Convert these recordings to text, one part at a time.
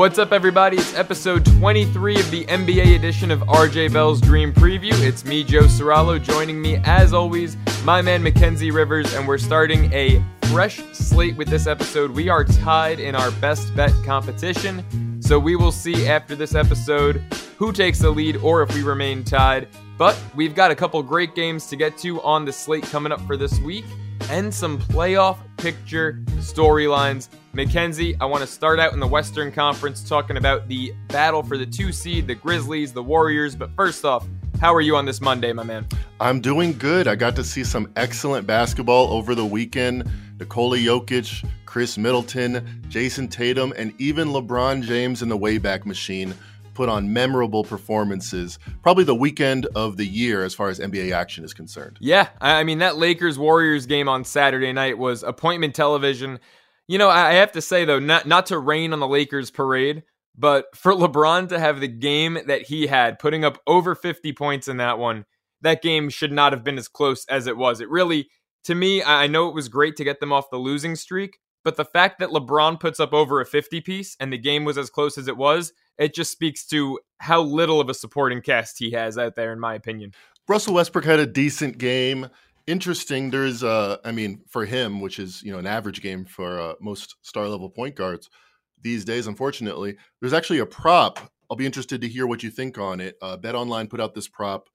What's up, everybody? It's episode 23 of the NBA edition of RJ Bell's Dream Preview. It's me, Joe Ceraulo, joining me, as always, my man Mackenzie Rivers, and we're starting a fresh slate with this episode. We are tied in our best bet competition, so we will see after this episode who takes the lead or if we remain tied. But we've got a couple great games to get to on the slate coming up for this week and some playoff picture storylines. Mackenzie, I want to start out in the Western Conference talking about the battle for the two seed, the Grizzlies, the Warriors. But first off, how are you on this Monday, my man? I'm doing good. I got to see some excellent basketball over the weekend. Nikola Jokic, Khris Middleton, Jayson Tatum, and even LeBron James in the Wayback Machine put on memorable performances. Probably the weekend of the year as far as NBA action is concerned. Yeah, I mean that Lakers Warriors game on Saturday night was appointment television. You know, I have to say though, not not to rain on the Lakers parade, but for LeBron to have the game that he had, putting up over 50 points in that one, that game should not have been as close as it was. It really to me, I know it was great to get them off the losing streak, but the fact that LeBron puts up over a 50 piece and the game was as close as it was, it just speaks to how little of a supporting cast he has out there, in my opinion. Russell Westbrook had a decent game. Interesting. There's, uh, I mean, for him, which is you know an average game for uh, most star level point guards these days. Unfortunately, there's actually a prop. I'll be interested to hear what you think on it. Uh, Bet Online put out this prop,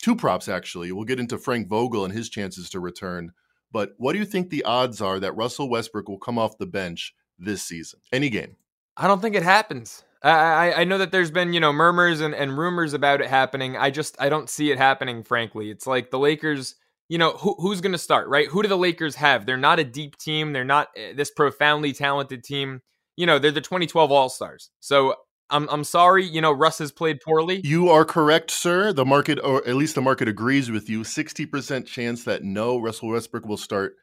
two props actually. We'll get into Frank Vogel and his chances to return. But what do you think the odds are that Russell Westbrook will come off the bench this season? Any game? I don't think it happens. I, I know that there's been, you know, murmurs and, and rumors about it happening. I just I don't see it happening, frankly. It's like the Lakers, you know, who, who's going to start, right? Who do the Lakers have? They're not a deep team. They're not eh, this profoundly talented team. You know, they're the 2012 All Stars. So I'm I'm sorry, you know, Russ has played poorly. You are correct, sir. The market, or at least the market, agrees with you. Sixty percent chance that no Russell Westbrook will start.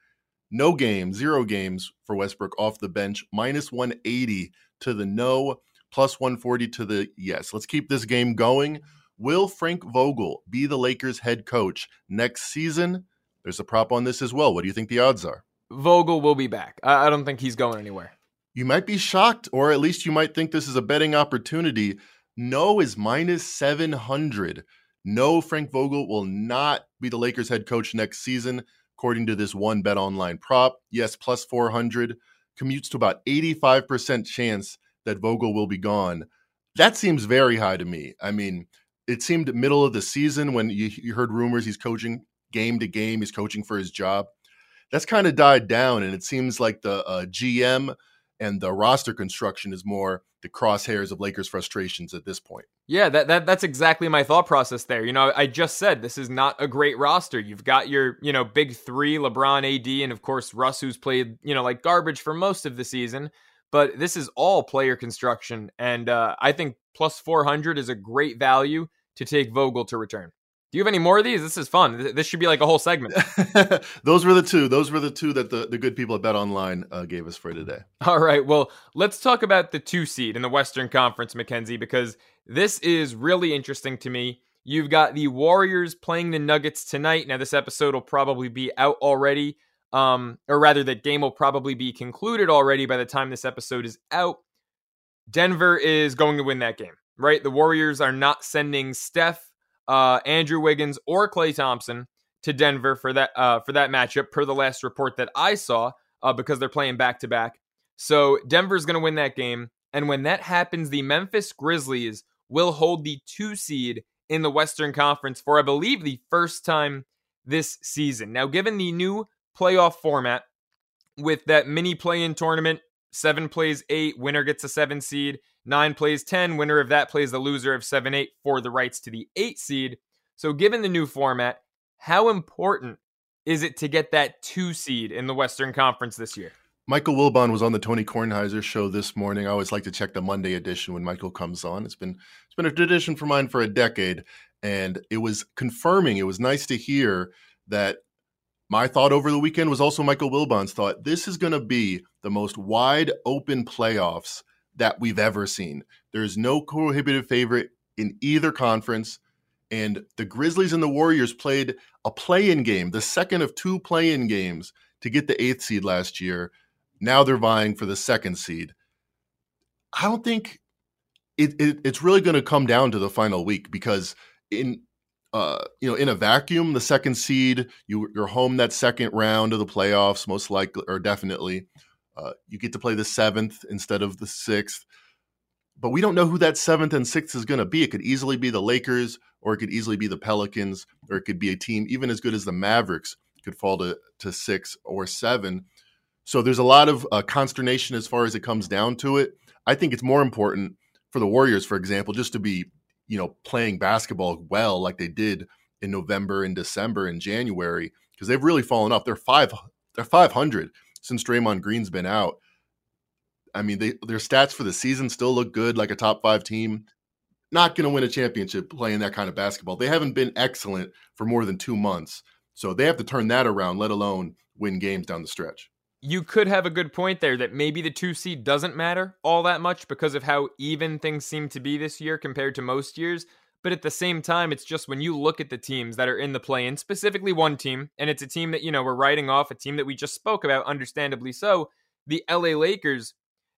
No game, zero games for Westbrook off the bench. Minus one eighty to the no plus 140 to the yes. Let's keep this game going. Will Frank Vogel be the Lakers head coach next season? There's a prop on this as well. What do you think the odds are? Vogel will be back. I, don't think he's going anywhere. You might be shocked, or at least you might think this is a betting opportunity. No is minus 700. No, Frank Vogel will not be the Lakers head coach next season, according to this one bet online prop. Yes, plus 400 commutes to about 85% chance that Vogel will be gone. That seems very high to me. I mean, it seemed middle of the season when you, you heard rumors he's coaching game to game, he's coaching for his job. That's kind of died down, and it seems like the uh, GM and the roster construction is more the crosshairs of Lakers frustrations at this point. Yeah, that, that that's exactly my thought process there. You know, I just said this is not a great roster. You've got your, you know, big 3, LeBron, AD and of course Russ who's played, you know, like garbage for most of the season but this is all player construction. And uh, I think plus 400 is a great value to take Vogel to return. Do you have any more of these? This is fun. This should be like a whole segment. Those were the two. Those were the two that the, the good people at Bet Online uh, gave us for today. All right. Well, let's talk about the two seed in the Western Conference, Mackenzie, because this is really interesting to me. You've got the Warriors playing the Nuggets tonight. Now, this episode will probably be out already um, or rather, that game will probably be concluded already by the time this episode is out. Denver is going to win that game, right? The Warriors are not sending Steph, uh, Andrew Wiggins, or Klay Thompson to Denver for that uh, for that matchup, per the last report that I saw, uh, because they're playing back to back. So Denver's going to win that game, and when that happens, the Memphis Grizzlies will hold the two seed in the Western Conference for, I believe, the first time this season. Now, given the new playoff format with that mini play in tournament. Seven plays eight, winner gets a seven seed. Nine plays 10, winner of that plays the loser of seven, eight for the rights to the eight seed. So, given the new format, how important is it to get that two seed in the Western Conference this year? Michael Wilbon was on the Tony Kornheiser show this morning. I always like to check the Monday edition when Michael comes on. It's been it's been a tradition for mine for a decade, and it was confirming. It was nice to hear that my thought over the weekend was also Michael Wilbon's thought. This is going to be the most wide open playoffs that we've ever seen. There's no prohibitive favorite in either conference. And the Grizzlies and the Warriors played a play in game, the second of two play in games to get the eighth seed last year. Now they're vying for the second seed. I don't think it, it it's really going to come down to the final week because in uh, you know, in a vacuum, the second seed, you, you're home that second round of the playoffs, most likely or definitely. Uh, you get to play the seventh instead of the sixth. But we don't know who that seventh and sixth is going to be. It could easily be the Lakers, or it could easily be the Pelicans, or it could be a team even as good as the Mavericks could fall to, to six or seven. So there's a lot of uh, consternation as far as it comes down to it. I think it's more important for the Warriors, for example, just to be you know, playing basketball well like they did in November and December and January because they've really fallen off. They're five they're 500 since Draymond Green's been out. I mean, they, their stats for the season still look good, like a top five team. Not going to win a championship playing that kind of basketball. They haven't been excellent for more than two months. So they have to turn that around, let alone win games down the stretch you could have a good point there that maybe the two seed doesn't matter all that much because of how even things seem to be this year compared to most years. But at the same time, it's just when you look at the teams that are in the play in, specifically one team, and it's a team that, you know, we're writing off, a team that we just spoke about, understandably so, the LA Lakers.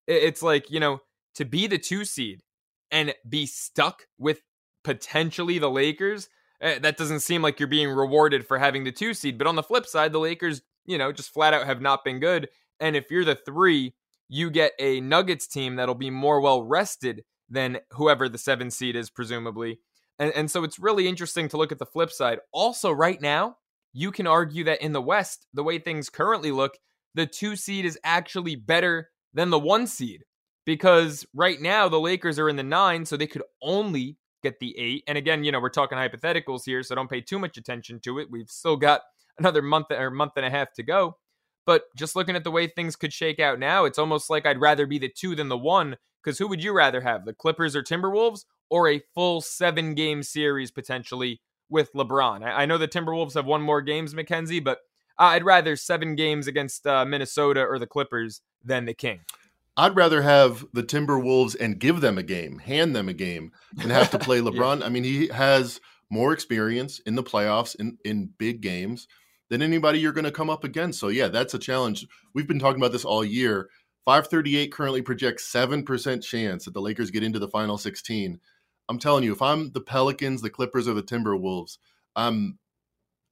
It's like, you know, to be the two seed and be stuck with potentially the Lakers, eh, that doesn't seem like you're being rewarded for having the two seed. But on the flip side, the Lakers you know, just flat out have not been good. And if you're the three, you get a Nuggets team that'll be more well rested than whoever the seven seed is, presumably. And, and so it's really interesting to look at the flip side. Also, right now, you can argue that in the West, the way things currently look, the two seed is actually better than the one seed because right now the Lakers are in the nine, so they could only get the eight. And again, you know, we're talking hypotheticals here, so don't pay too much attention to it. We've still got another month or month and a half to go. But just looking at the way things could shake out now, it's almost like I'd rather be the two than the one. Because who would you rather have, the Clippers or Timberwolves, or a full seven game series potentially with LeBron? I, know the Timberwolves have won more games, Mackenzie, but I'd rather seven games against uh, Minnesota or the Clippers than the King. I'd rather have the Timberwolves and give them a game, hand them a game, and have to play LeBron. yeah. I mean, he has more experience in the playoffs in, in big games than anybody you're going to come up against. So yeah, that's a challenge. We've been talking about this all year. 538 currently projects 7% chance that the Lakers get into the final 16. I'm telling you, if I'm the Pelicans, the Clippers, or the Timberwolves, I'm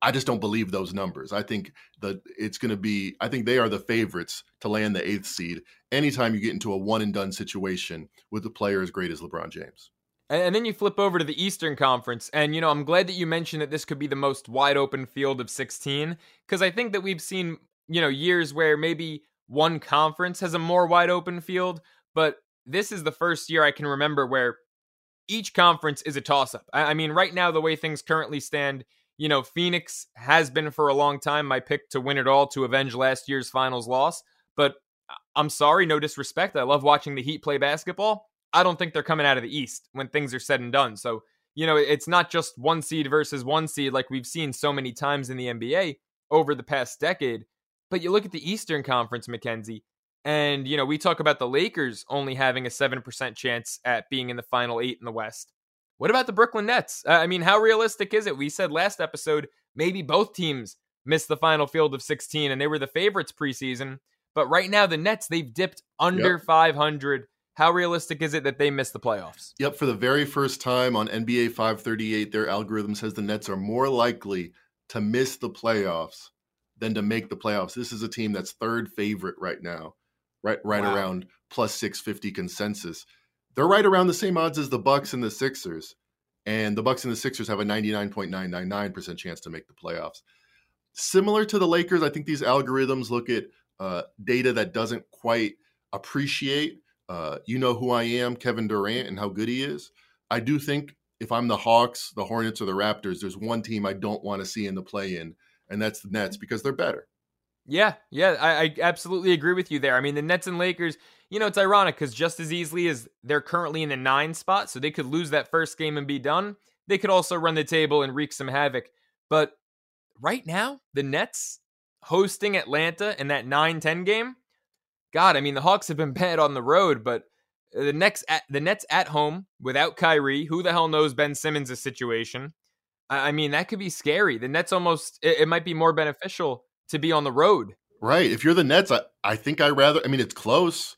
I just don't believe those numbers. I think that it's going to be, I think they are the favorites to land the eighth seed anytime you get into a one and done situation with a player as great as LeBron James. And then you flip over to the Eastern Conference, and you know, I'm glad that you mentioned that this could be the most wide open field of 16, because I think that we've seen, you know, years where maybe one conference has a more wide open field, but this is the first year I can remember where each conference is a toss up. I mean, right now, the way things currently stand, you know, Phoenix has been for a long time my pick to win it all to avenge last year's finals loss, but uh, I'm sorry, no disrespect. I love watching the Heat play basketball. I don't think they're coming out of the East when things are said and done. So, you know, it's not just one seed versus one seed like we've seen so many times in the NBA over the past decade. But you look at the Eastern Conference, Mackenzie, and, you know, we talk about the Lakers only having a 7% chance at being in the final eight in the West. What about the Brooklyn Nets? I mean, how realistic is it? We said last episode maybe both teams missed the final field of 16 and they were the favorites preseason. But right now, the Nets, they've dipped under yep. 500 how realistic is it that they miss the playoffs? Yep, for the very first time on NBA 538, their algorithm says the Nets are more likely to miss the playoffs than to make the playoffs. This is a team that's third favorite right now, right right wow. around plus 650 consensus. They're right around the same odds as the Bucks and the Sixers. And the Bucks and the Sixers have a 99.999% chance to make the playoffs. Similar to the Lakers, I think these algorithms look at uh, data that doesn't quite appreciate uh, you know who I am, Kevin Durant, and how good he is. I do think if I'm the Hawks, the Hornets, or the Raptors, there's one team I don't want to see in the play in, and that's the Nets because they're better. Yeah, yeah, I, I, absolutely agree with you there. I mean, the Nets and Lakers, you know, it's ironic because just as easily as they're currently in the nine spot, so they could lose that first game and be done, they could also run the table and wreak some havoc. But right now, the Nets hosting Atlanta in that 9 10 game, God, I mean, the Hawks have been bad on the road, but the next at, the Nets at home without Kyrie, who the hell knows Ben Simmons' situation? I, I mean, that could be scary. The Nets almost it, it, might be more beneficial to be on the road. Right. If you're the Nets, I, I think I rather. I mean, it's close,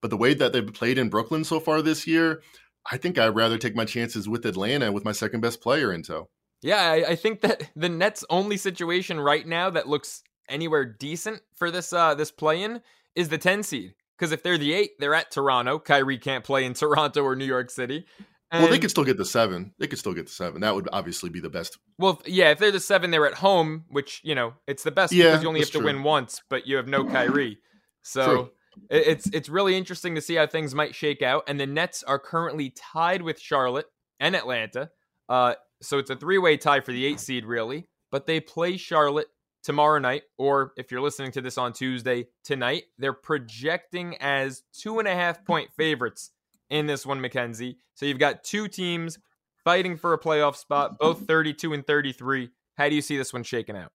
But the way that they've played in Brooklyn so far this year, I think I'd rather take my chances with Atlanta with my second best player in tow. Yeah, I, I think that the Nets' only situation right now that looks anywhere decent for this uh this play-in is the 10 seed. Because if they're the eight, they're at Toronto. Kyrie can't play in Toronto or New York City. And, well, they could still get the seven. They could still get the seven. That would obviously be the best. Well, yeah, if they're the seven, they're at home, which you know it's the best yeah, because you only have to true. win once, but you have no Kyrie. So true. it's it's really interesting to see how things might shake out. And the Nets are currently tied with Charlotte and Atlanta. Uh, so it's a three way tie for the eight seed, really. But they play Charlotte tomorrow night, or if you're listening to this on Tuesday, tonight. They're projecting as two and a half point favorites in this one, Mackenzie. So you've got two teams fighting for a playoff spot, both 32 and 33. How do you see this one shaking out?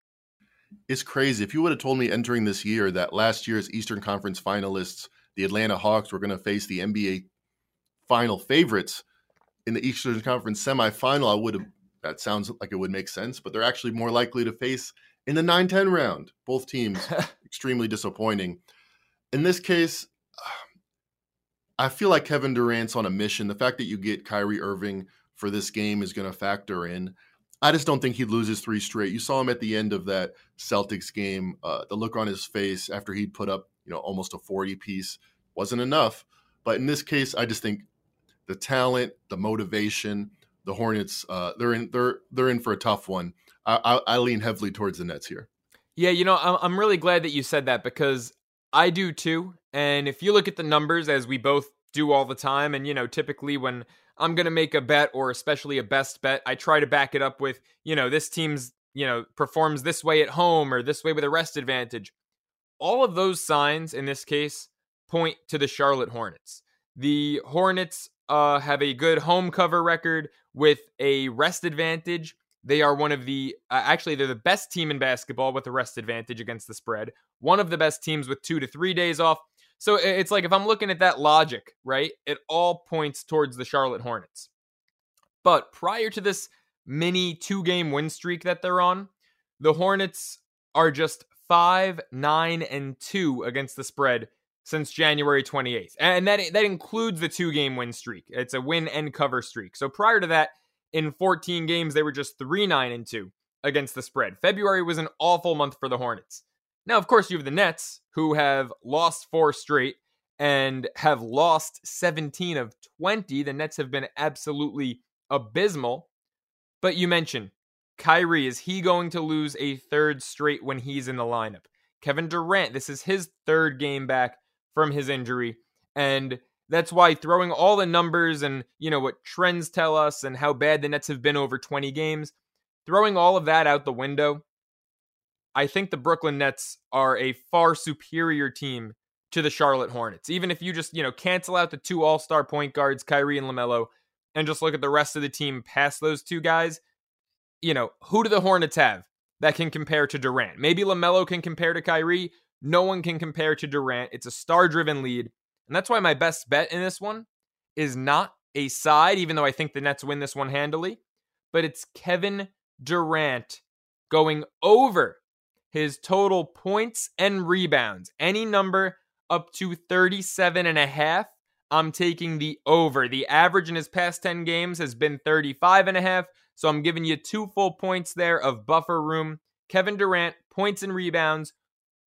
It's crazy. If you would have told me entering this year that last year's Eastern Conference finalists, the Atlanta Hawks, were going to face the NBA final favorites in the Eastern Conference semifinal, I would have. That sounds like it would make sense, but they're actually more likely to face in the 9 10 round. Both teams extremely disappointing. In this case, I feel like Kevin Durant's on a mission. The fact that you get Kyrie Irving for this game is going to factor in. I just don't think he loses three straight. You saw him at the end of that Celtics game. Uh, the look on his face after he'd put up, you know, almost a 40 piece wasn't enough. But in this case, I just think the talent, the motivation, the Hornets, uh, they're in they're they're in for a tough one. I, I, I lean heavily towards the Nets here. Yeah, you know, I'm really glad that you said that because I do too. And if you look at the numbers, as we both do all the time, and you know, typically when I'm going to make a bet or especially a best bet, I try to back it up with, you know, this team's, you know, performs this way at home or this way with a rest advantage. All of those signs in this case point to the Charlotte Hornets. The Hornets uh, have a good home cover record with a rest advantage they are one of the uh, actually they're the best team in basketball with a rest advantage against the spread. One of the best teams with 2 to 3 days off. So it's like if I'm looking at that logic, right? It all points towards the Charlotte Hornets. But prior to this mini two-game win streak that they're on, the Hornets are just 5 9 and 2 against the spread since January 28th. And that that includes the two-game win streak. It's a win and cover streak. So prior to that, in 14 games, they were just 3 9 and 2 against the spread. February was an awful month for the Hornets. Now, of course, you have the Nets, who have lost four straight and have lost 17 of 20. The Nets have been absolutely abysmal. But you mentioned Kyrie, is he going to lose a third straight when he's in the lineup? Kevin Durant, this is his third game back from his injury. And that's why throwing all the numbers and, you know, what trends tell us and how bad the Nets have been over 20 games, throwing all of that out the window, I think the Brooklyn Nets are a far superior team to the Charlotte Hornets. Even if you just, you know, cancel out the two all-star point guards, Kyrie and LaMelo, and just look at the rest of the team past those two guys, you know, who do the Hornets have that can compare to Durant? Maybe LaMelo can compare to Kyrie. No one can compare to Durant. It's a star-driven lead. And that's why my best bet in this one is not a side, even though I think the Nets win this one handily, but it's Kevin Durant going over his total points and rebounds. Any number up to 37 and a half, I'm taking the over. The average in his past 10 games has been 35 and a half, so I'm giving you two full points there of buffer room. Kevin Durant, points and rebounds,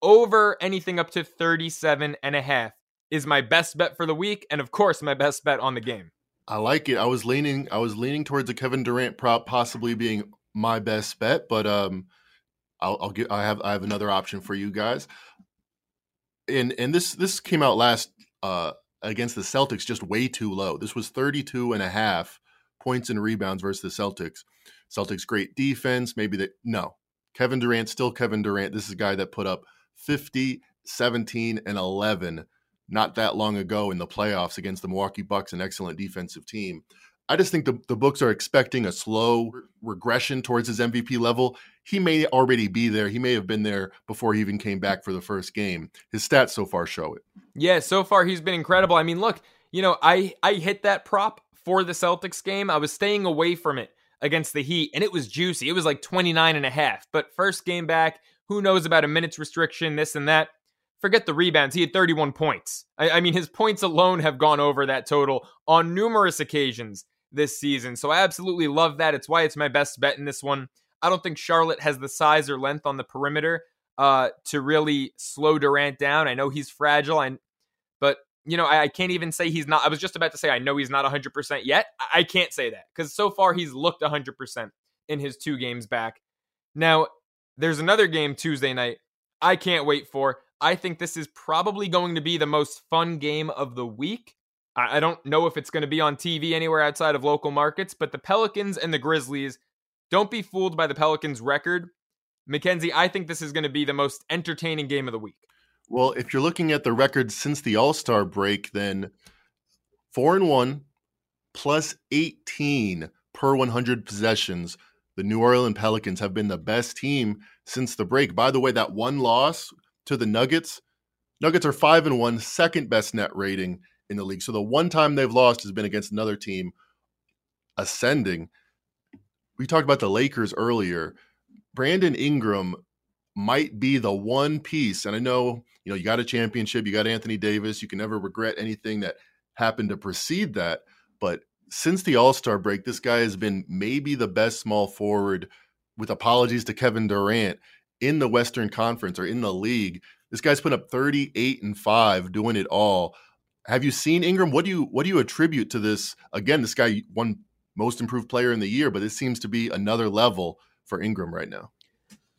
over anything up to 37 and a half is my best bet for the week, and of course, my best bet on the game. I like it. I was leaning. I was leaning towards a Kevin Durant prop possibly being my best bet, but um, I'll, I'll get. I have. I have another option for you guys. And and this this came out last uh against the Celtics just way too low. This was 32 and a half points and rebounds versus the Celtics. Celtics great defense. Maybe that no. Kevin Durant still Kevin Durant. This is a guy that put up 50, 17 and 11 not that long ago in the playoffs against the Milwaukee Bucks, an excellent defensive team. I just think the, the books are expecting a slow regression towards his MVP level. He may already be there. He may have been there before he even came back for the first game. His stats so far show it. Yeah, so far he's been incredible. I mean, look, you know, I I hit that prop for the Celtics game. I was staying away from it against the Heat and it was juicy. It was like 29 and a half. But first game back, who knows about a minutes restriction, this and that. forget the rebounds. He had 31 points. I, I, mean, his points alone have gone over that total on numerous occasions this season. So I absolutely love that. It's why it's my best bet in this one. I don't think Charlotte has the size or length on the perimeter uh, to really slow Durant down. I know he's fragile, and but you know I, I, can't even say he's not. I was just about to say I know he's not 100% yet. I, I can't say that because so far he's looked 100% in his two games back. Now there's another game Tuesday night. I can't wait for. I think this is probably going to be the most fun game of the week. I don't know if it's going to be on TV anywhere outside of local markets, but the Pelicans and the Grizzlies, don't be fooled by the Pelicans' record. Mackenzie, I think this is going to be the most entertaining game of the week. Well, if you're looking at the record since the All Star break, then four and one plus 18 per 100 possessions. The New Orleans Pelicans have been the best team since the break. By the way, that one loss to the Nuggets, Nuggets are five and one, second best net rating in the league. So the one time they've lost has been against another team ascending. We talked about the Lakers earlier. Brandon Ingram might be the one piece, and I know you know you got a championship, you got Anthony Davis, you can never regret anything that happened to precede that. But since the All Star break, this guy has been maybe the best small forward. With apologies to Kevin Durant in the Western Conference or in the league, this guy's put up 38 and 5 doing it all. Have you seen Ingram? What do you what do you attribute to this? Again, this guy won most improved player in the year, but this seems to be another level for Ingram right now.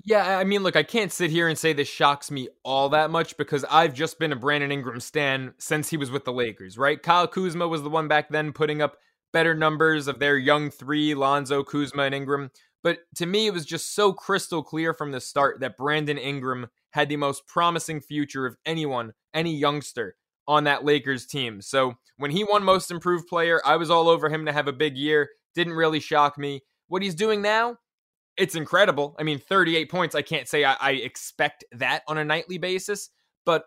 Yeah, I mean, look, I can't sit here and say this shocks me all that much because I've just been a Brandon Ingram stan since he was with the Lakers, right? Kyle Kuzma was the one back then putting up better numbers of their young three, Lonzo, Kuzma, and Ingram. But to me, it was just so crystal clear from the start that Brandon Ingram had the most promising future of anyone, any youngster on that Lakers team. So when he won Most Improved Player, I was all over him to have a big year. Didn't really shock me. What he's doing now, it's incredible. I mean, 38 points. I can't say I, I expect that on a nightly basis, but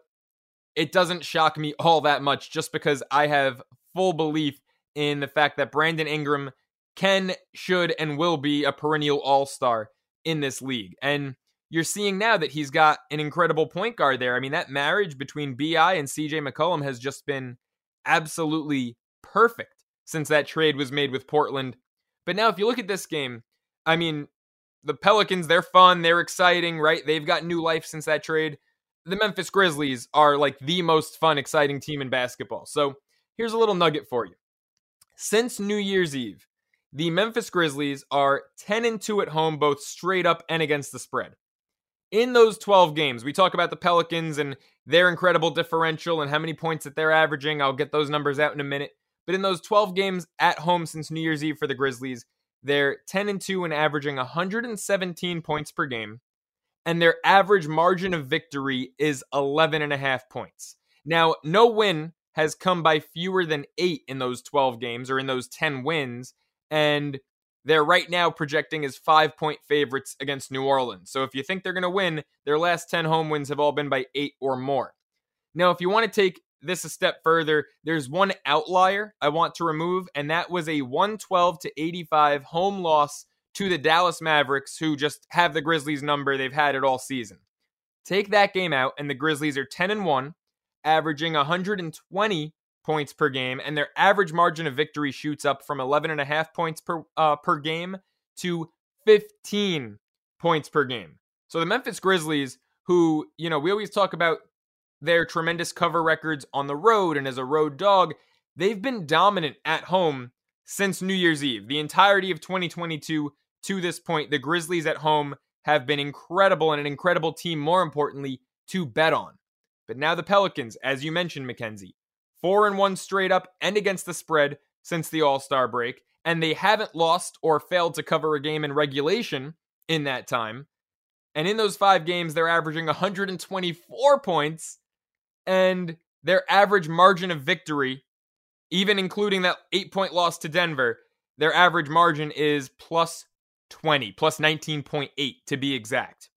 it doesn't shock me all that much just because I have full belief in the fact that Brandon Ingram can, should, and will be a perennial all star in this league. And you're seeing now that he's got an incredible point guard there. I mean, that marriage between BI and CJ McCollum has just been absolutely perfect since that trade was made with Portland. But now, if you look at this game, I mean, the Pelicans, they're fun, they're exciting, right? They've got new life since that trade. The Memphis Grizzlies are like the most fun, exciting team in basketball. So here's a little nugget for you. Since New Year's Eve, the Memphis Grizzlies are 10 and 2 at home, both straight up and against the spread in those 12 games, we talk about the Pelicans and their incredible differential and how many points that they're averaging. I'll get those numbers out in a minute. But in those 12 games at home since New Year's Eve for the Grizzlies, they're 10 and 2 and averaging 117 points per game. And their average margin of victory is 11 and a half points. Now, no win has come by fewer than eight in those 12 games or in those 10 wins. And they're right now projecting as five point favorites against New Orleans. So if you think they're going to win, their last 10 home wins have all been by eight or more. Now, if you want to take this a step further, there's one outlier I want to remove, and that was a 112 to 85 home loss to the Dallas Mavericks, who just have the Grizzlies number. They've had it all season. Take that game out, and the Grizzlies are 10 and 1, averaging 120 points per game, and their average margin of victory shoots up from 11.5 points per uh, per game to 15 points per game. So the Memphis Grizzlies, who you know we always talk about their tremendous cover records on the road and as a road dog, they've been dominant at home since New Year's Eve. The entirety of 2022 to this point, the Grizzlies at home have been incredible and an incredible team, more importantly, to bet on. But now the Pelicans, as you mentioned, Mackenzie, four and one straight up and against the spread since the All Star break, and they haven't lost or failed to cover a game in regulation in that time. And in those five games, they're averaging 124 points, and their average margin of victory, even including that eight point loss to Denver, their average margin is plus 20, plus 19.8 to be exact.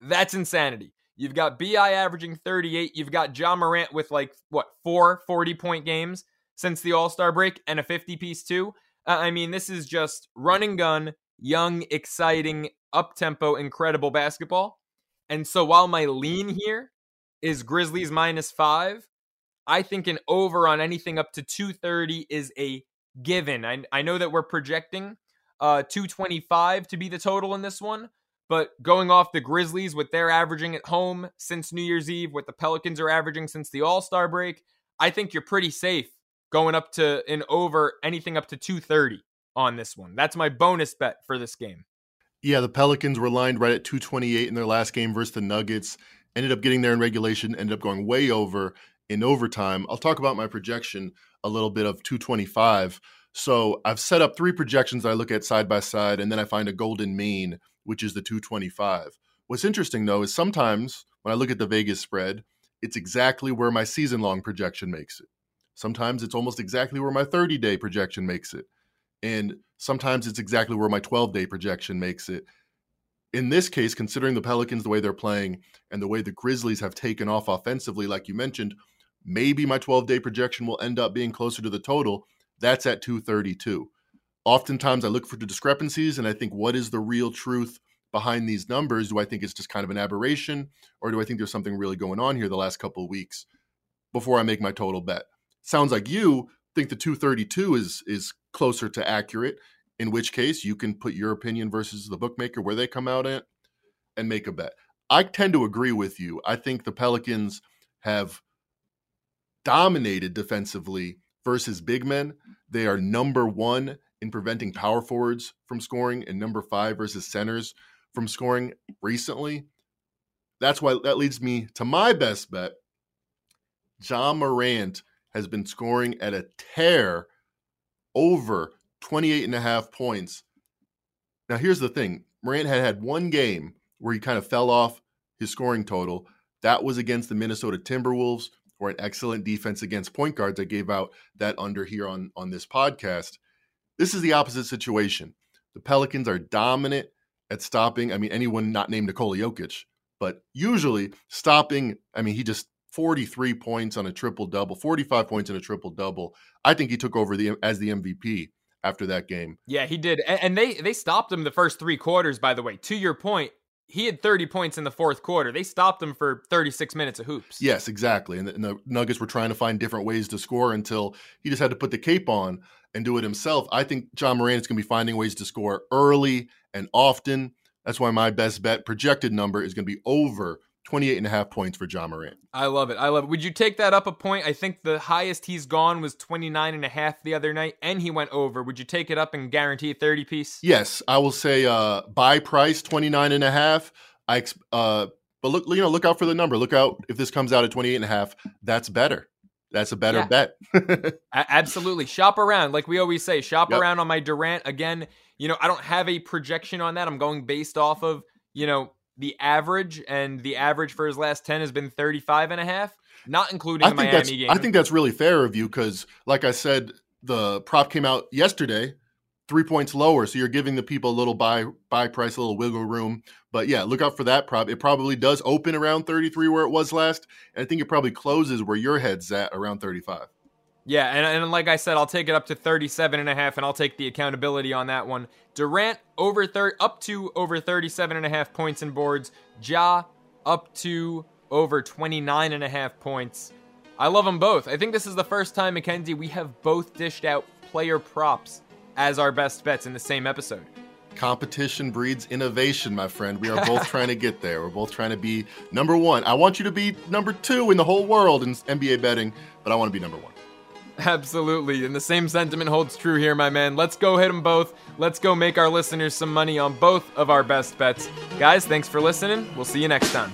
That's insanity. You've got BI averaging 38. You've got Ja Morant with like, what, four 40 point games since the All Star break and a 50 piece, too. Uh, I mean, this is just run and gun, young, exciting, up tempo, incredible basketball. And so while my lean here is Grizzlies minus five. I think an over on anything up to 230 is a given. I, I know that we're projecting uh, 225 to be the total in this one, but going off the Grizzlies, what they're averaging at home since New Year's Eve, what the Pelicans are averaging since the All Star break, I think you're pretty safe going up to an over anything up to 230 on this one. That's my bonus bet for this game. Yeah, the Pelicans were lined right at 228 in their last game versus the Nuggets. Ended up getting there in regulation, ended up going way over in overtime. I'll talk about my projection a little bit of 225. So I've set up three projections I look at side by side, and then I find a golden mean which is the 225. What's interesting though is sometimes when I look at the Vegas spread, it's exactly where my season long projection makes it. Sometimes it's almost exactly where my 30 day projection makes it. And sometimes it's exactly where my 12 day projection makes it. In this case, considering the Pelicans, the way they're playing, and the way the Grizzlies have taken off offensively, like you mentioned, maybe my 12 day projection will end up being closer to the total. That's at 232 oftentimes I look for the discrepancies and I think, what is the real truth behind these numbers? Do I think it's just kind of an aberration, or do I think there's something really going on here the last couple of weeks before I make my total bet? Sounds like you think the 232 is is closer to accurate. In which case, you can put your opinion versus the bookmaker where they come out at and make a bet. I tend to agree with you. I think the Pelicans have dominated defensively versus big men. They are number one in preventing power forwards from scoring and number five versus centers from scoring recently. That's why that leads me to my best bet. Ja Morant has been scoring at a tear over 28 and a half points. Now, here's the thing Morant had had one game where he kind of fell off his scoring total. That was against the Minnesota Timberwolves, who are an excellent defense against point guards. I gave out that under here on, on this podcast. This is the opposite situation. The Pelicans are dominant at stopping. I mean, anyone not named Nikola Jokic, but usually stopping. I mean, he just 43 points on a triple double, 45 points in a triple double. I think he took over the as the MVP after that game. Yeah, he did, and they they stopped him the first three quarters. By the way, to your point, he had 30 points in the fourth quarter. They stopped him for 36 minutes of hoops. Yes, exactly. And the, and the, Nuggets were trying to find different ways to score until he just had to put the cape on and do it himself. I think Ja Morant is going to be finding ways to score early and often. That's why my best bet projected number is going to be over 28 and a half points for Ja Morant. I love it. I love it. Would you take that up a point? I think the highest he's gone was 29 and a half the other night and he went over. Would you take it up and guarantee a 30 piece? Yes, I will say uh buy price 29 and a half. I uh but look you know look out for the number. Look out if this comes out at 28 and a half, that's better. That's a better yeah. bet. Absolutely. Shop around. Like we always say, shop yep. around on my Durant. Again, you know, I don't have a projection on that. I'm going based off of, you know, the average, and the average for his last 10 has been 35 and a half, not including I the Miami game. I think that's really fair of you because, like I said, the prop came out yesterday, three points lower. So you're giving the people a little buy buy price, a little wiggle room. But yeah, look out for that prop. It probably does open around 33 where it was last. And I think it probably closes where your head's at around 35. Yeah, and, and like I said, I'll take it up to 37 and a half, and I'll take the accountability on that one. Durant over thir- up to over 37 and a half points and boards. Ja up to over 29 and a half points. I love them both. I think this is the first time, Mackenzie, we have both dished out player props as our best bets in the same episode. Competition breeds innovation, my friend. We are both trying to get there. We're both trying to be number one. I want you to be number two in the whole world in NBA betting, but I want to be number one. Absolutely. And the same sentiment holds true here, my man. Let's go hit them both. Let's go make our listeners some money on both of our best bets. Guys, thanks for listening. We'll see you next time.